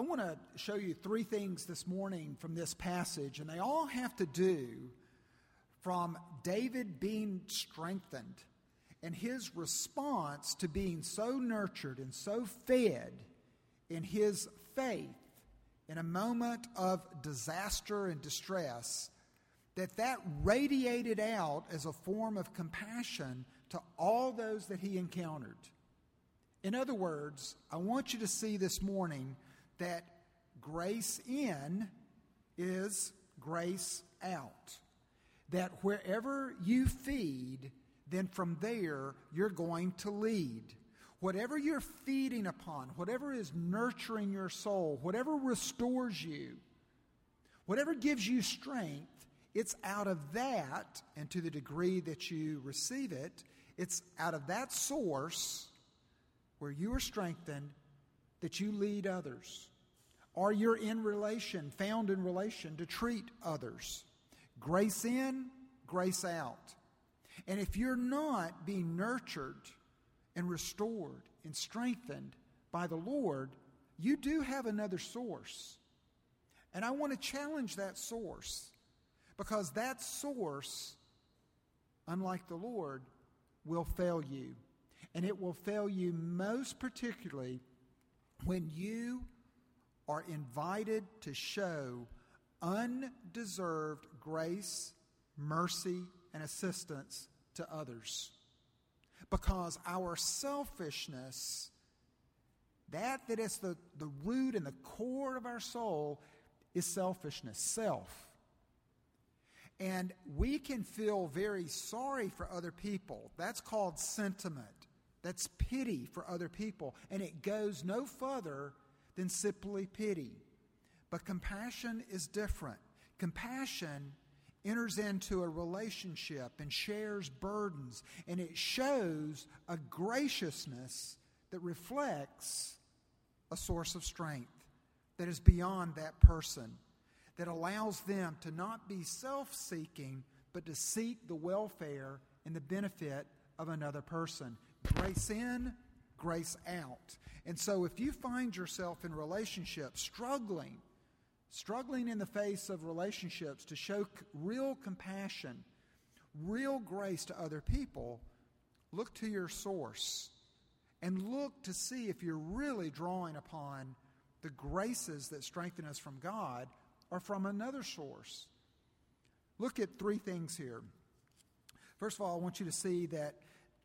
I want to show you three things this morning from this passage, and they all have to do from David being strengthened and his response to being so nurtured and so fed in his faith in a moment of disaster and distress that that radiated out as a form of compassion to all those that he encountered. In other words, I want you to see this morning that grace in is grace out. That wherever you feed, then from there you're going to lead. Whatever you're feeding upon, whatever is nurturing your soul, whatever restores you, whatever gives you strength, it's out of that, and to the degree that you receive it, it's out of that source where you are strengthened that you lead others. Or you're in relation, found in relation to treat others. Grace in, grace out. And if you're not being nurtured and restored and strengthened by the Lord, you do have another source. And I want to challenge that source because that source, unlike the Lord, will fail you. And it will fail you most particularly when you are invited to show undeserved grace, mercy, and assistance to others. Because our selfishness, that that is the, the root and the core of our soul, is selfishness, self. And we can feel very sorry for other people. That's called sentiment. That's pity for other people. And it goes no further than simply pity. But compassion is different. Compassion enters into a relationship and shares burdens, and it shows a graciousness that reflects a source of strength that is beyond that person, that allows them to not be self seeking, but to seek the welfare and the benefit of another person. Grace in, grace out. And so if you find yourself in relationships struggling, struggling in the face of relationships to show real compassion, real grace to other people, look to your source and look to see if you're really drawing upon the graces that strengthen us from God or from another source. Look at three things here. First of all, I want you to see that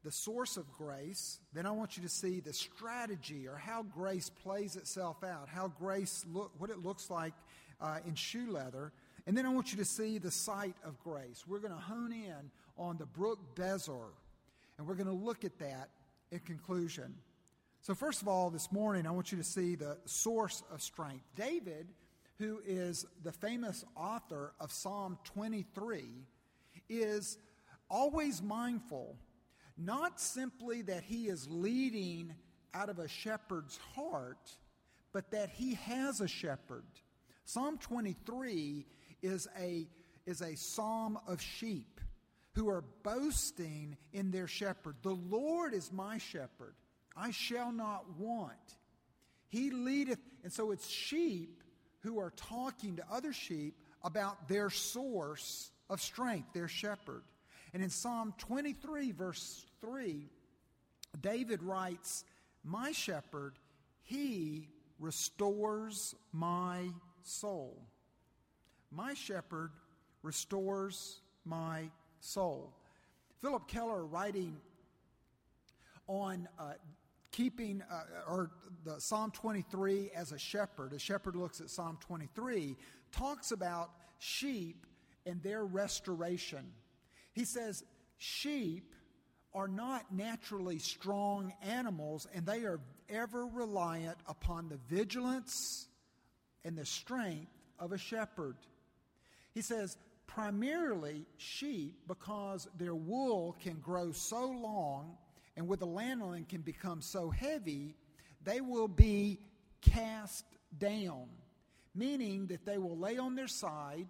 the source of grace, then I want you to see the strategy or how grace plays itself out, how grace look, what it looks like uh, in shoe leather. And then I want you to see the site of grace. We're going to hone in on the brook Besor, and we're going to look at that in conclusion. So, first of all, this morning, I want you to see the source of strength. David, who is the famous author of Psalm 23, is always mindful not simply that he is leading out of a shepherd's heart, but that he has a shepherd. Psalm 23 is a, is a psalm of sheep who are boasting in their shepherd. The Lord is my shepherd. I shall not want. He leadeth. And so it's sheep who are talking to other sheep about their source of strength, their shepherd. And in Psalm 23, verse 3, David writes, My shepherd, he restores my soul. My shepherd restores my soul. Philip Keller, writing on uh, keeping, uh, or the Psalm 23 as a shepherd, a shepherd looks at Psalm 23, talks about sheep and their restoration. He says, sheep are not naturally strong animals, and they are ever reliant upon the vigilance and the strength of a shepherd. He says, primarily sheep, because their wool can grow so long and with the lanolin can become so heavy, they will be cast down, meaning that they will lay on their side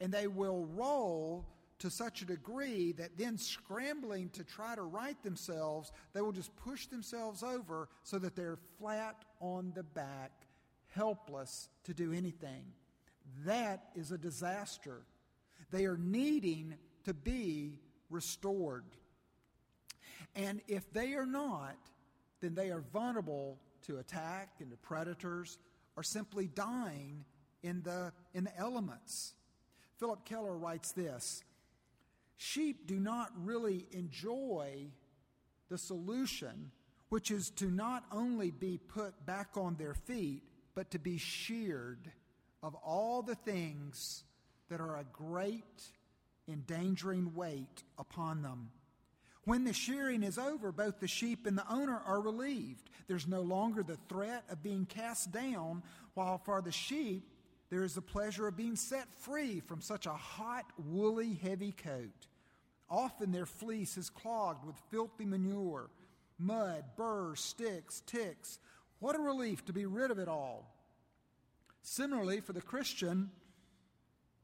and they will roll to such a degree that then scrambling to try to right themselves, they will just push themselves over so that they're flat on the back, helpless to do anything. That is a disaster. They are needing to be restored. And if they are not, then they are vulnerable to attack and to predators or simply dying in the, in the elements. Philip Keller writes this Sheep do not really enjoy the solution, which is to not only be put back on their feet, but to be sheared of all the things that are a great endangering weight upon them. When the shearing is over, both the sheep and the owner are relieved. There's no longer the threat of being cast down, while for the sheep, there is the pleasure of being set free from such a hot, woolly, heavy coat. Often their fleece is clogged with filthy manure, mud, burrs, sticks, ticks. What a relief to be rid of it all. Similarly, for the Christian,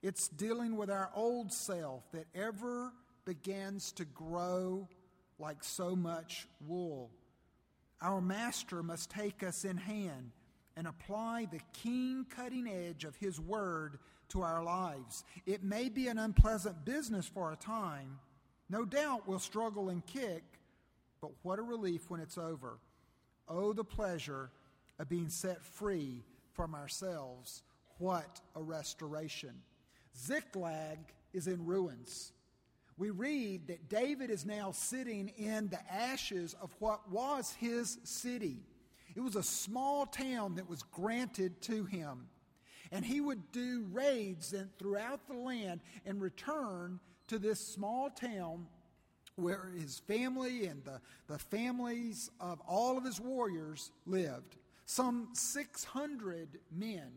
it's dealing with our old self that ever begins to grow like so much wool. Our master must take us in hand and apply the keen cutting edge of his word to our lives. It may be an unpleasant business for a time. No doubt we'll struggle and kick, but what a relief when it's over. Oh, the pleasure of being set free from ourselves. What a restoration. Ziklag is in ruins. We read that David is now sitting in the ashes of what was his city. It was a small town that was granted to him. And he would do raids throughout the land and return to this small town where his family and the, the families of all of his warriors lived. Some 600 men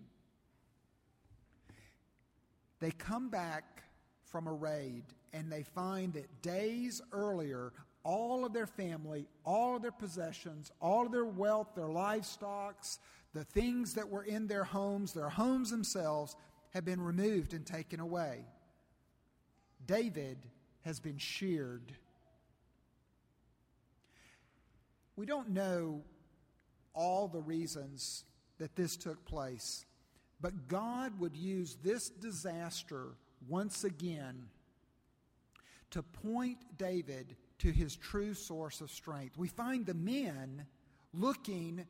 they come back from a raid and they find that days earlier, all of their family, all of their possessions, all of their wealth, their livestock, the things that were in their homes, their homes themselves, have been removed and taken away. David has been sheared. We don't know all the reasons that this took place. But God would use this disaster once again to point David to his true source of strength. We find the men looking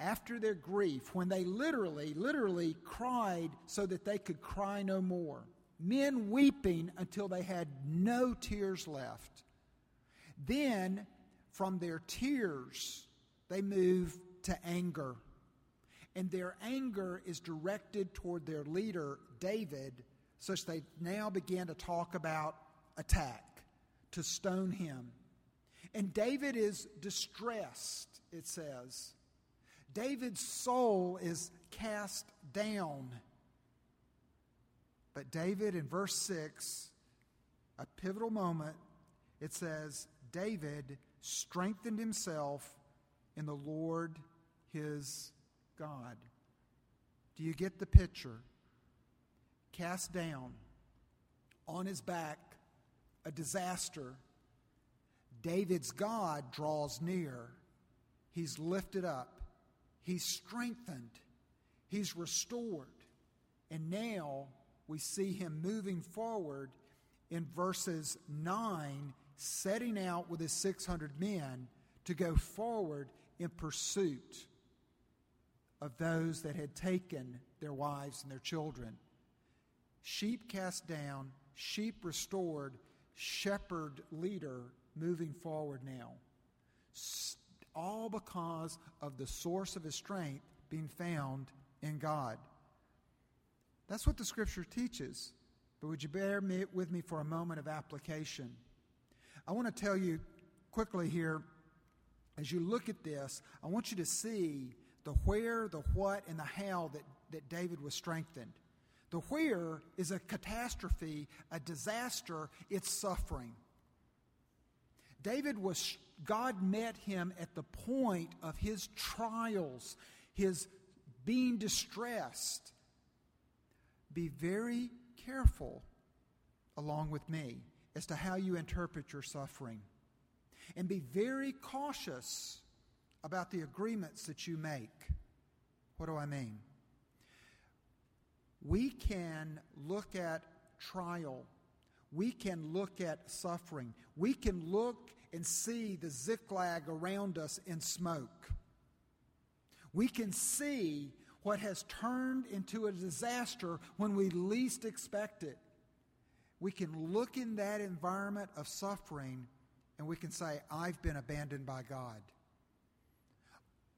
after their grief when they literally, literally cried so that they could cry no more. Men weeping until they had no tears left. Then, from their tears, they move to anger and their anger is directed toward their leader, David, such they now begin to talk about attack, to stone him. And David is distressed, it says. David's soul is cast down. But David, in verse 6, a pivotal moment, it says, David strengthened himself in the Lord his God. Do you get the picture? Cast down, on his back, a disaster. David's God draws near. He's lifted up, he's strengthened, he's restored. And now we see him moving forward in verses 9, setting out with his 600 men to go forward in pursuit of those that had taken their wives and their children. Sheep cast down, sheep restored, shepherd leader moving forward now. All because of the source of his strength being found in God. That's what the scripture teaches. But would you bear me, with me for a moment of application? I want to tell you quickly here, as you look at this, I want you to see the where, the what, and the how that, that David was strengthened. The where is a catastrophe, a disaster, it's suffering. David was, God met him at the point of his trials, his being distressed. Be very careful, along with me, as to how you interpret your suffering. And be very cautious about the agreements that you make. What do I mean? we can look at trial. We can look at suffering. We can look and see the Ziklag around us in smoke. We can see what has turned into a disaster when we least expect it. We can look in that environment of suffering and we can say, I've been abandoned by God.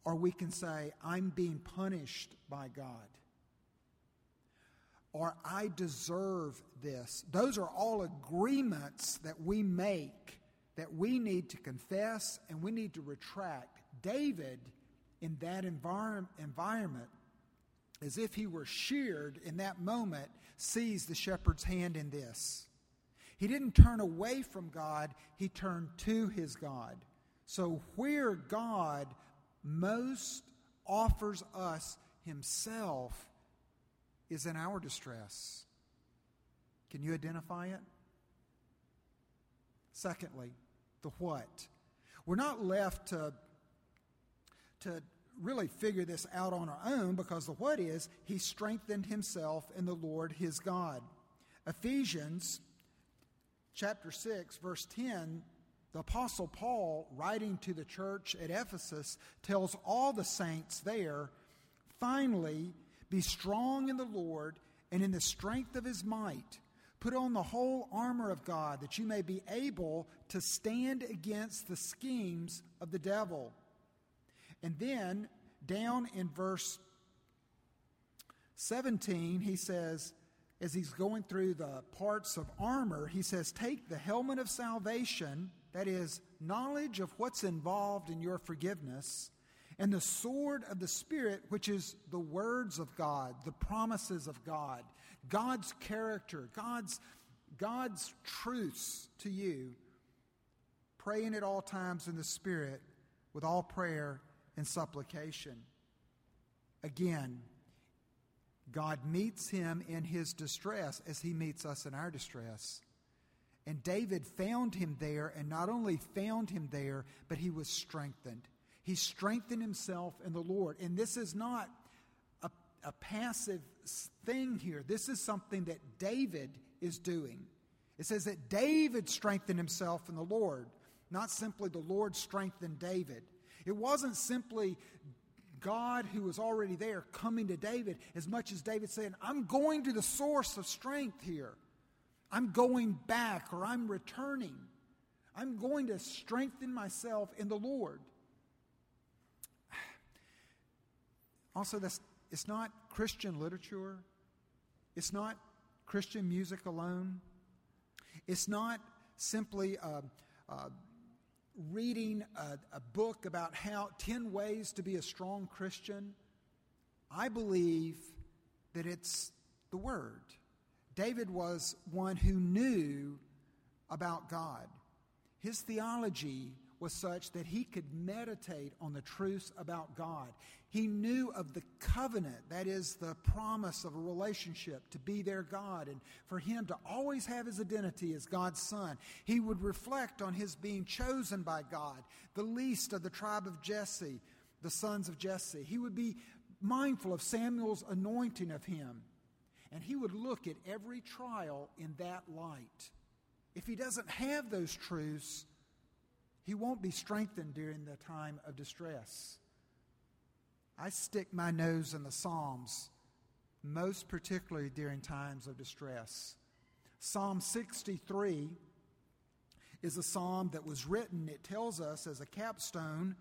Or we can say, I'm being punished by God. Or I deserve this. Those are all agreements that we make that we need to confess and we need to retract. David, in that envir- environment, as if he were sheared in that moment, sees the shepherd's hand in this. He didn't turn away from God, he turned to his God. So, where God most offers us himself is in our distress. Can you identify it? Secondly, the what. We're not left to, to really figure this out on our own because the what is, he strengthened himself in the Lord his God. Ephesians chapter 6, verse 10, the Apostle Paul, writing to the church at Ephesus, tells all the saints there, finally, be strong in the Lord and in the strength of his might. Put on the whole armor of God that you may be able to stand against the schemes of the devil. And then down in verse 17, he says, as he's going through the parts of armor, he says, Take the helmet of salvation, that is, knowledge of what's involved in your forgiveness, and the sword of the Spirit, which is the words of God, the promises of God, God's character, God's, God's truths to you. Praying at all times in the Spirit with all prayer and supplication. Again, God meets him in his distress as he meets us in our distress. And David found him there, and not only found him there, but he was strengthened. He strengthened himself in the Lord. And this is not a, a passive thing here, this is something that David is doing. It says that David strengthened himself in the Lord, not simply the Lord strengthened David. It wasn't simply God who was already there coming to David as much as David saying, I'm going to the source of strength here. I'm going back or I'm returning. I'm going to strengthen myself in the Lord. Also, that's, it's not Christian literature. It's not Christian music alone. It's not simply a, a reading a, a, book about how 10 ways to be a strong Christian, I believe that it's the Word. David was one who knew about God. His theology was such that he could meditate on the truths about God. He knew of the covenant, that is, the promise of a relationship to be their God and for him to always have his identity as God's son. He would reflect on his being chosen by God, the least of the tribe of Jesse, the sons of Jesse. He would be mindful of Samuel's anointing of him. And he would look at every trial in that light. If he doesn't have those truths, he won't be strengthened during the time of distress. I stick my nose in the Psalms, most particularly during times of distress. Psalm 63 is a psalm that was written, it tells us as a capstone,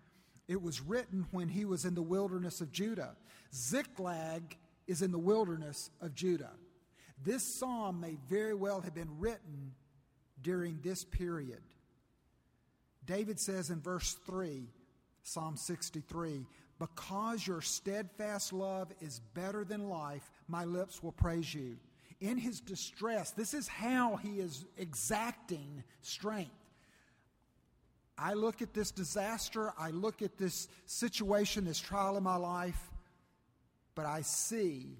it was written when he was in the wilderness of Judah. Ziklag is in the wilderness of Judah. This psalm may very well have been written during this period. David says in verse 3, Psalm 63, Because your steadfast love is better than life, my lips will praise you. In his distress, this is how he is exacting strength. I look at this disaster, I look at this situation, this trial in my life, but I see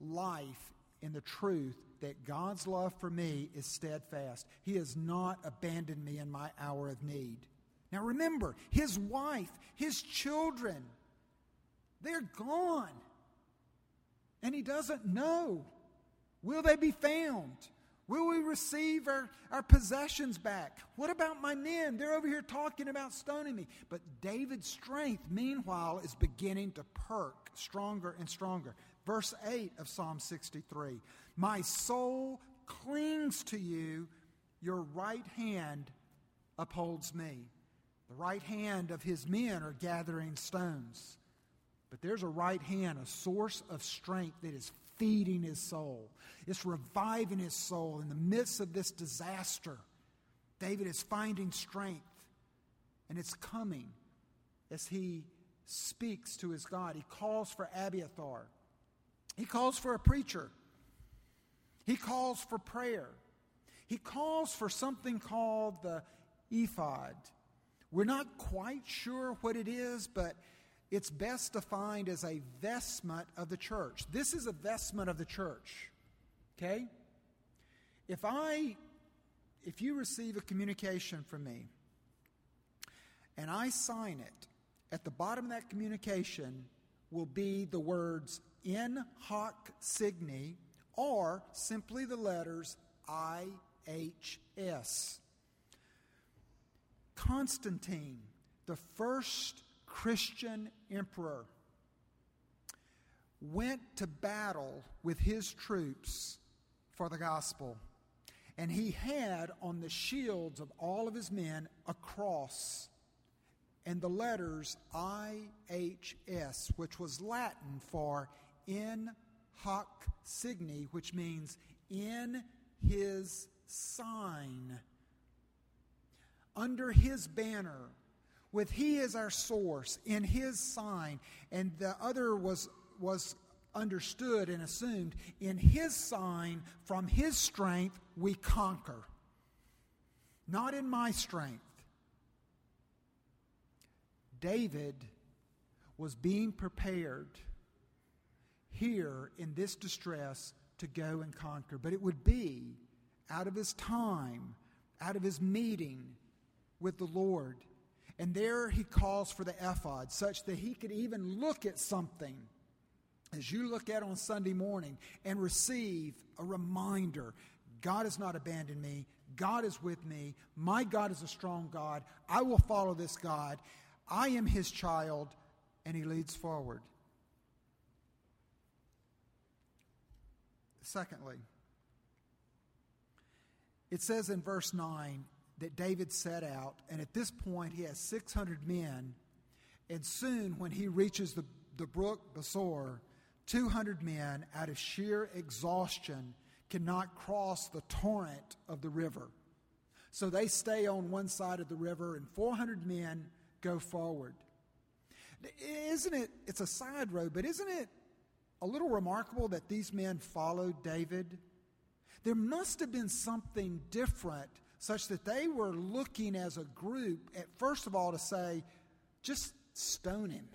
life in the truth that God's love for me is steadfast. He has not abandoned me in my hour of need. Now remember, his wife, his children, they're gone. And he doesn't know. Will they be found? Will we receive our, our possessions back? What about my men? They're over here talking about stoning me. But David's strength, meanwhile, is beginning to perk stronger and stronger. Verse 8 of Psalm 63 My soul clings to you, your right hand upholds me. The right hand of his men are gathering stones. But there's a right hand, a source of strength that is feeding his soul. It's reviving his soul in the midst of this disaster. David is finding strength, and it's coming as he speaks to his God. He calls for Abiathar, he calls for a preacher, he calls for prayer, he calls for something called the ephod. We're not quite sure what it is, but it's best defined as a vestment of the church. This is a vestment of the church. Okay? If I if you receive a communication from me and I sign it, at the bottom of that communication will be the words in hoc signi or simply the letters IHS. Constantine, the first Christian emperor, went to battle with his troops for the gospel. And he had on the shields of all of his men a cross and the letters IHS, which was Latin for in hoc signi, which means in his sign. Under his banner, with he as our source, in his sign, and the other was was understood and assumed in his sign from his strength we conquer not in my strength david was being prepared here in this distress to go and conquer but it would be out of his time out of his meeting with the lord and there he calls for the ephod such that he could even look at something as you look at on Sunday morning and receive a reminder God has not abandoned me. God is with me. My God is a strong God. I will follow this God. I am his child. And he leads forward. Secondly, it says in verse 9 that David set out, and at this point he has 600 men. And soon, when he reaches the, the brook Besor, 200 men, out of sheer exhaustion, cannot cross the torrent of the river. So they stay on one side of the river, and 400 men go forward. Isn't it? It's a side road, but isn't it a little remarkable that these men followed David? There must have been something different, such that they were looking as a group, at first of all, to say, just stone him.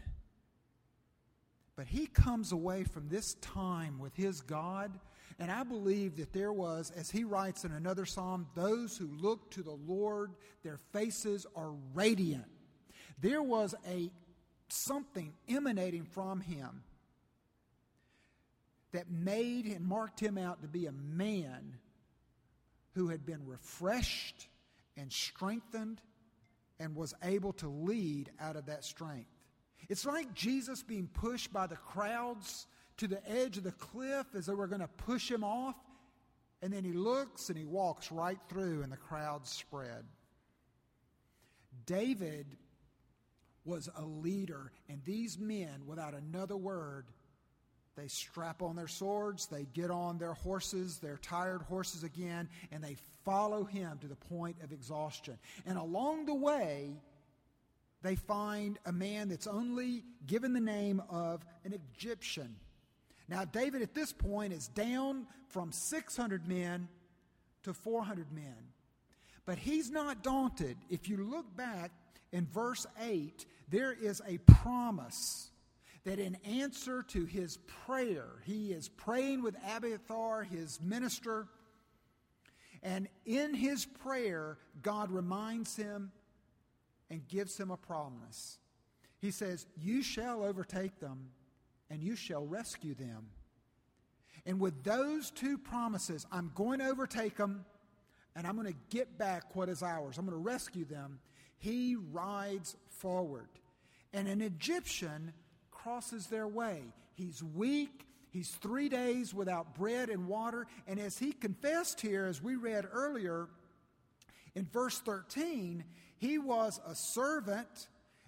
But he comes away from this time with his God. And I believe that there was, as he writes in another psalm, those who look to the Lord, their faces are radiant. There was a something emanating from him that made and marked him out to be a man who had been refreshed and strengthened and was able to lead out of that strength. It's like Jesus being pushed by the crowds to the edge of the cliff as they were going to push him off. And then he looks and he walks right through, and the crowds spread. David was a leader, and these men, without another word, they strap on their swords, they get on their horses, their tired horses again, and they follow him to the point of exhaustion. And along the way, they find a man that's only given the name of an Egyptian. Now, David at this point is down from 600 men to 400 men. But he's not daunted. If you look back in verse 8, there is a promise that in answer to his prayer, he is praying with Abiathar, his minister, and in his prayer, God reminds him and gives him a promise. He says, You shall overtake them, and you shall rescue them. And with those two promises, I'm going to overtake them and I'm going to get back what is ours. I'm going to rescue them. He rides forward. And an Egyptian crosses their way. He's weak. He's three days without bread and water. And as he confessed here, as we read earlier in verse 13, he was a servant.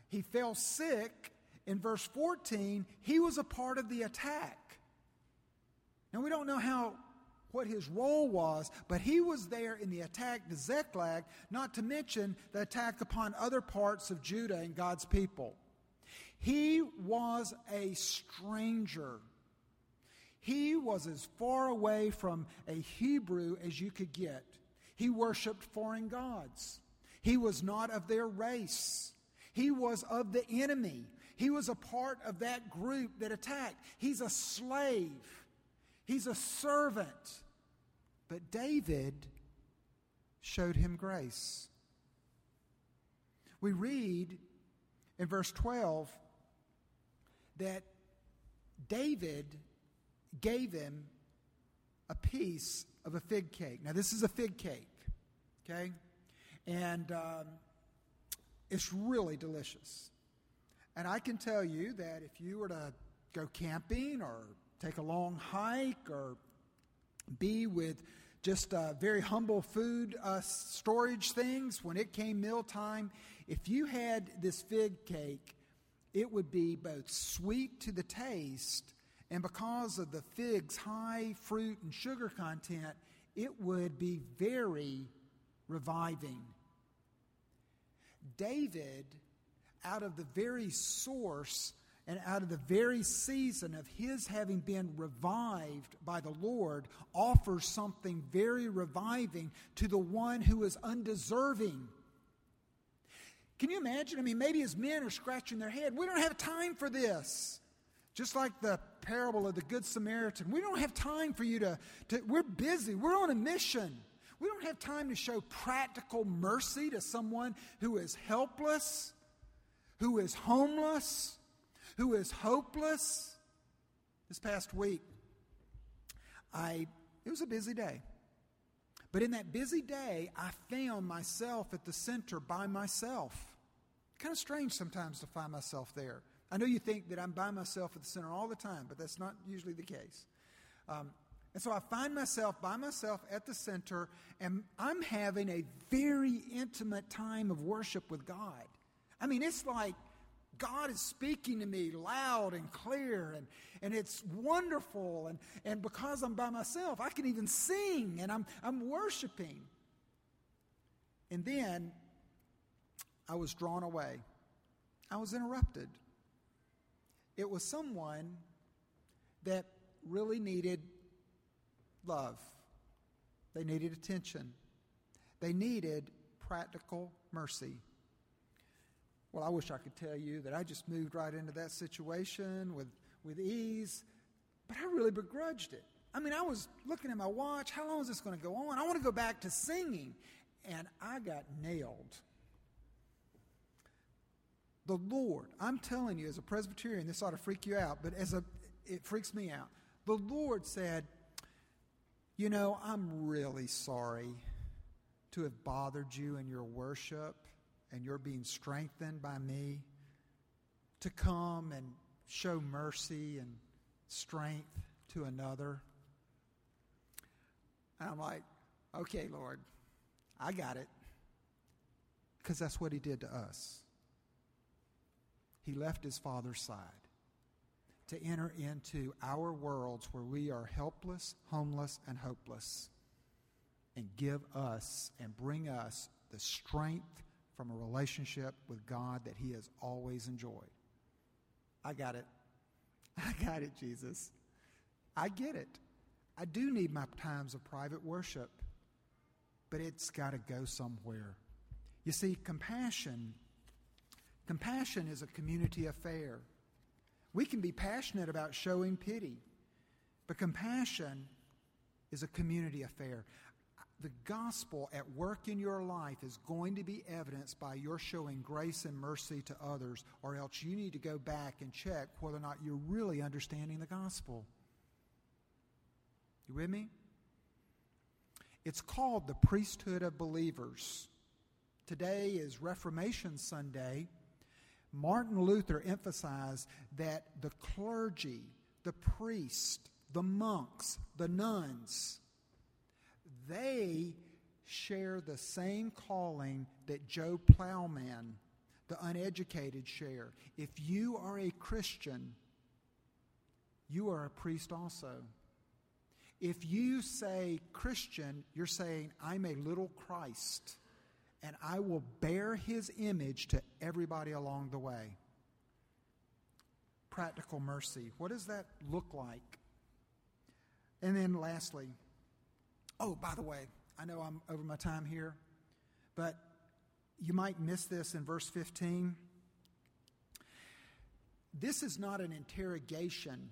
He fell sick. In verse 14, he was a part of the attack. Now, we don't know how what his role was, but he was there in the attack to Ziklag, not to mention the attack upon other parts of Judah and God's people. He was a stranger. He was as far away from a Hebrew as you could get. He worshiped foreign gods. He was not of their race. He was of the enemy. He was a part of that group that attacked. He's a slave. He's a servant. But David showed him grace. We read in verse 12 that David gave him a piece of a fig cake. Now, this is a fig cake, okay? And um, it's really delicious. And I can tell you that if you were to go camping or take a long hike or be with just uh, very humble food uh, storage things, when it came mealtime, if you had this fig cake, it would be both sweet to the taste, and because of the fig's high fruit and sugar content, it would be very reviving. David, out of the very source and out of the very season of his having been revived by the Lord, offers something very reviving to the one who is undeserving can you imagine? I mean, maybe his men are scratching their head. We don't have time for this. Just like the parable of the Good Samaritan. We don't have time for you to, to we're busy. We're on a mission. We don't have time to show practical mercy to someone who is helpless, who is homeless, who is hopeless. This past week, I it was a busy day. But in that busy day, I found myself at the center by myself. Kind of strange sometimes to find myself there. I know you think that I'm by myself at the center all the time, but that's not usually the case. Um, and so I find myself by myself at the center, and I'm having a very intimate time of worship with God. I mean, it's like God is speaking to me loud and clear, and, and it's wonderful. And, and because I'm by myself, I can even sing, and I'm, I'm worshiping. And then I was drawn away. I was interrupted. It was someone that really needed love, they needed attention, they needed practical mercy. Well, I wish I could tell you that I just moved right into that situation with, with ease, but I really begrudged it. I mean, I was looking at my watch. How long is this going to go on? I want to go back to singing. And I got nailed. The Lord, I'm telling you, as a Presbyterian, this ought to freak you out, but as a, it freaks me out. The Lord said, You know, I'm really sorry to have bothered you in your worship and you're being strengthened by me to come and show mercy and strength to another. And I'm like, okay, Lord, I got it. Because that's what he did to us he left his father's side to enter into our worlds where we are helpless, homeless, and hopeless, and give us and bring us the strength from a relationship with God that he has always enjoyed. I got it. I got it, Jesus. I get it. I do need my times of private worship, but it's got to go somewhere. You see, compassion Compassion is a community affair. We can be passionate about showing pity, but compassion is a community affair. The gospel at work in your life is going to be evidenced by your showing grace and mercy to others, or else you need to go back and check whether or not you're really understanding the gospel. You with me? It's called the priesthood of believers. Today is Reformation Sunday. Martin Luther emphasized that the clergy, the priest, the monks, the nuns, they share the same calling that Joe Plowman, the uneducated, share. If you are a Christian, you are a priest also. If you say Christian, you're saying, I'm a little Christ, and I will bear his image to everybody along the way. Practical mercy. What does that look like? And then lastly, oh, by the way, I know I'm over my time here, but you might miss this in verse 15. This is not an interrogation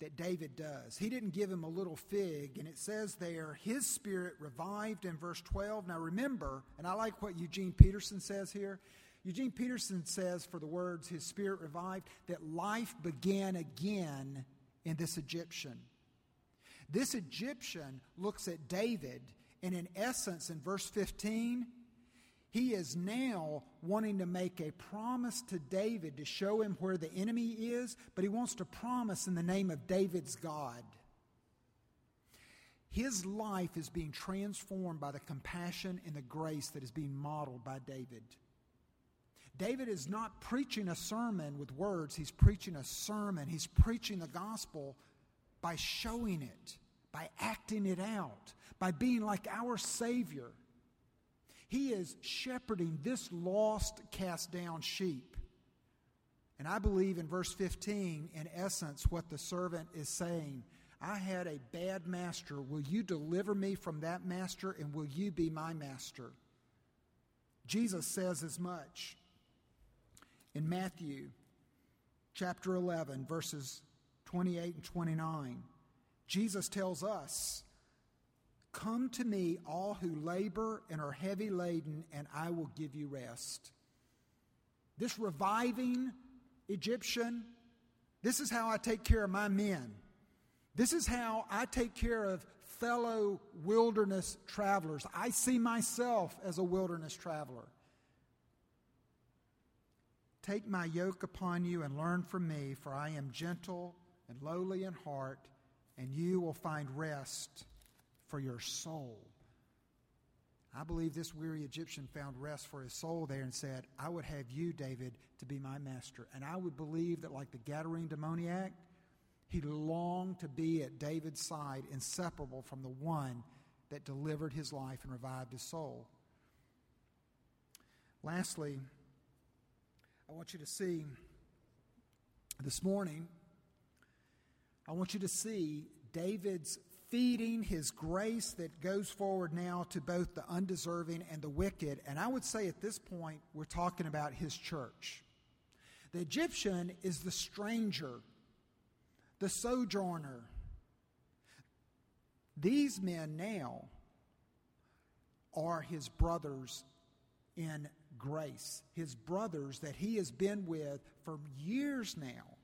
that David does. He didn't give him a little fig, and it says there, his spirit revived in verse 12. Now remember, and I like what Eugene Peterson says here. Eugene Peterson says, for the words, his spirit revived, that life began again in this Egyptian. This Egyptian looks at David, and in essence, in verse 15, he is now wanting to make a promise to David to show him where the enemy is, but he wants to promise in the name of David's God. His life is being transformed by the compassion and the grace that is being modeled by David. David is not preaching a sermon with words, he's preaching a sermon. He's preaching the gospel by showing it, by acting it out, by being like our Savior. He is shepherding this lost, cast down sheep. And I believe in verse 15, in essence, what the servant is saying I had a bad master. Will you deliver me from that master, and will you be my master? Jesus says as much in Matthew chapter 11, verses 28 and 29. Jesus tells us, Come to me, all who labor and are heavy laden, and I will give you rest. This reviving Egyptian, this is how I take care of my men. This is how I take care of fellow wilderness travelers. I see myself as a wilderness traveler. Take my yoke upon you and learn from me, for I am gentle and lowly in heart, and you will find rest for your soul. I believe this weary Egyptian found rest for his soul there and said, I would have you, David, to be my master. And I would believe that, like the Gadarene demoniac, he longed to be at David's side, inseparable from the one that delivered his life and revived his soul. Lastly, I want you to see this morning, I want you to see David's feeding his grace that goes forward now to both the undeserving and the wicked. And I would say at this point, we're talking about his church. The Egyptian is the stranger, the sojourner. These men now are his brothers in grace, his brothers that he has been with for years now.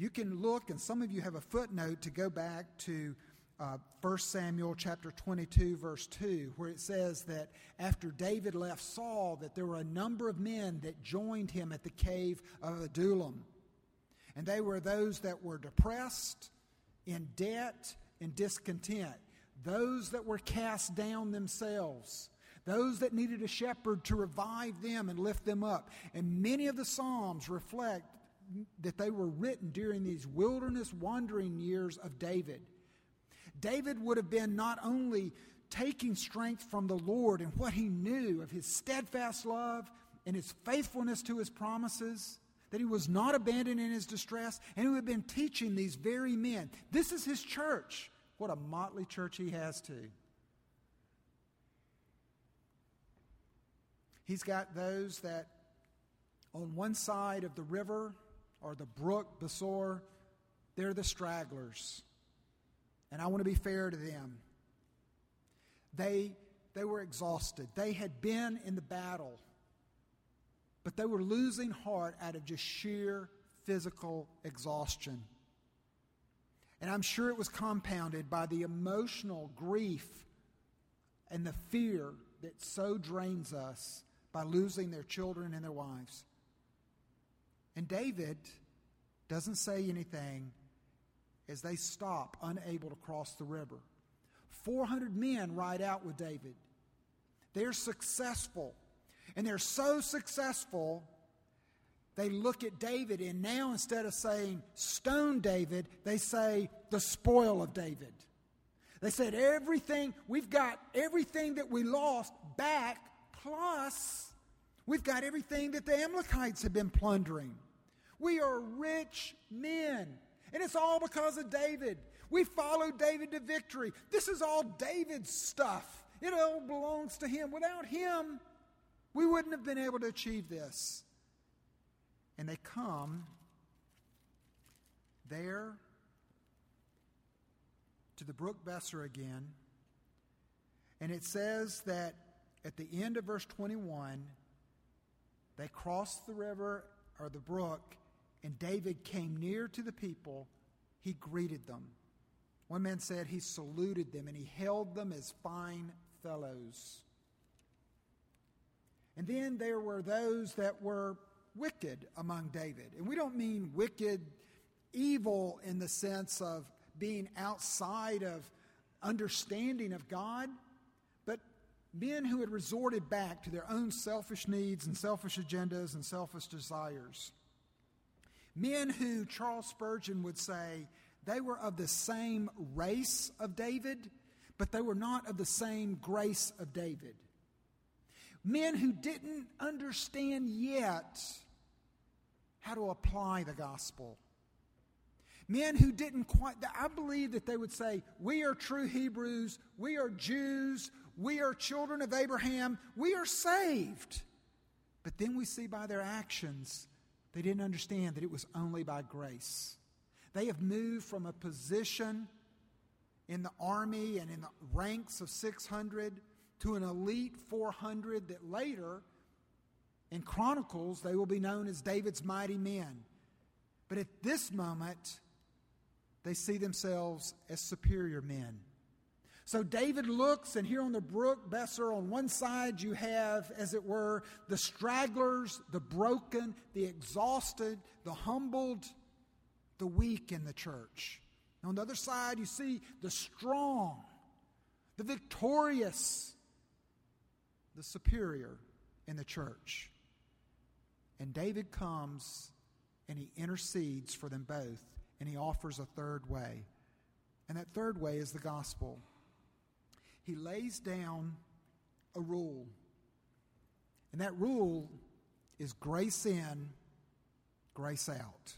You can look, and some of you have a footnote to go back to uh, 1 Samuel chapter 22 verse 2 where it says that after David left Saul that there were a number of men that joined him at the cave of Adullam. And they were those that were depressed, in debt, and discontent. Those that were cast down themselves. Those that needed a shepherd to revive them and lift them up. And many of the Psalms reflect that they were written during these wilderness wandering years of David. David would have been not only taking strength from the Lord and what he knew of his steadfast love and his faithfulness to his promises, that he was not abandoned in his distress, and he had been teaching these very men. This is his church. What a motley church he has, too. He's got those that on one side of the river or the brook, Besor, they're the stragglers and I want to be fair to them. They, they were exhausted. They had been in the battle, but they were losing heart out of just sheer physical exhaustion. And I'm sure it was compounded by the emotional grief and the fear that so drains us by losing their children and their wives. And David doesn't say anything as they stop, unable to cross the river. 400 men ride out with David. They're successful. And they're so successful, they look at David, and now instead of saying, stone David, they say, the spoil of David. They said, everything, we've got everything that we lost back, plus we've got everything that the Amalekites have been plundering. We are rich men. And it's all because of David. We followed David to victory. This is all David's stuff. It all belongs to him. Without him, we wouldn't have been able to achieve this. And they come there to the brook Besor again. And it says that at the end of verse 21, they crossed the river or the brook, and David came near to the people. He greeted them. One man said he saluted them and he held them as fine fellows. And then there were those that were wicked among David. And we don't mean wicked, evil in the sense of being outside of understanding of God, men who had resorted back to their own selfish needs and selfish agendas and selfish desires. Men who Charles Spurgeon would say they were of the same race of David, but they were not of the same grace of David. Men who didn't understand yet how to apply the gospel. Men who didn't quite, I believe that they would say, We are true Hebrews, we are Jews, we are children of Abraham, we are saved. But then we see by their actions, they didn't understand that it was only by grace. They have moved from a position in the army and in the ranks of 600 to an elite 400 that later in Chronicles they will be known as David's mighty men. But at this moment, they see themselves as superior men. So David looks, and here on the brook Besor, on one side you have, as it were, the stragglers, the broken, the exhausted, the humbled, the weak in the church. On the other side, you see the strong, the victorious, the superior in the church. And David comes and he intercedes for them both, and he offers a third way. And that third way is the gospel. He lays down a rule. And that rule is grace in, grace out.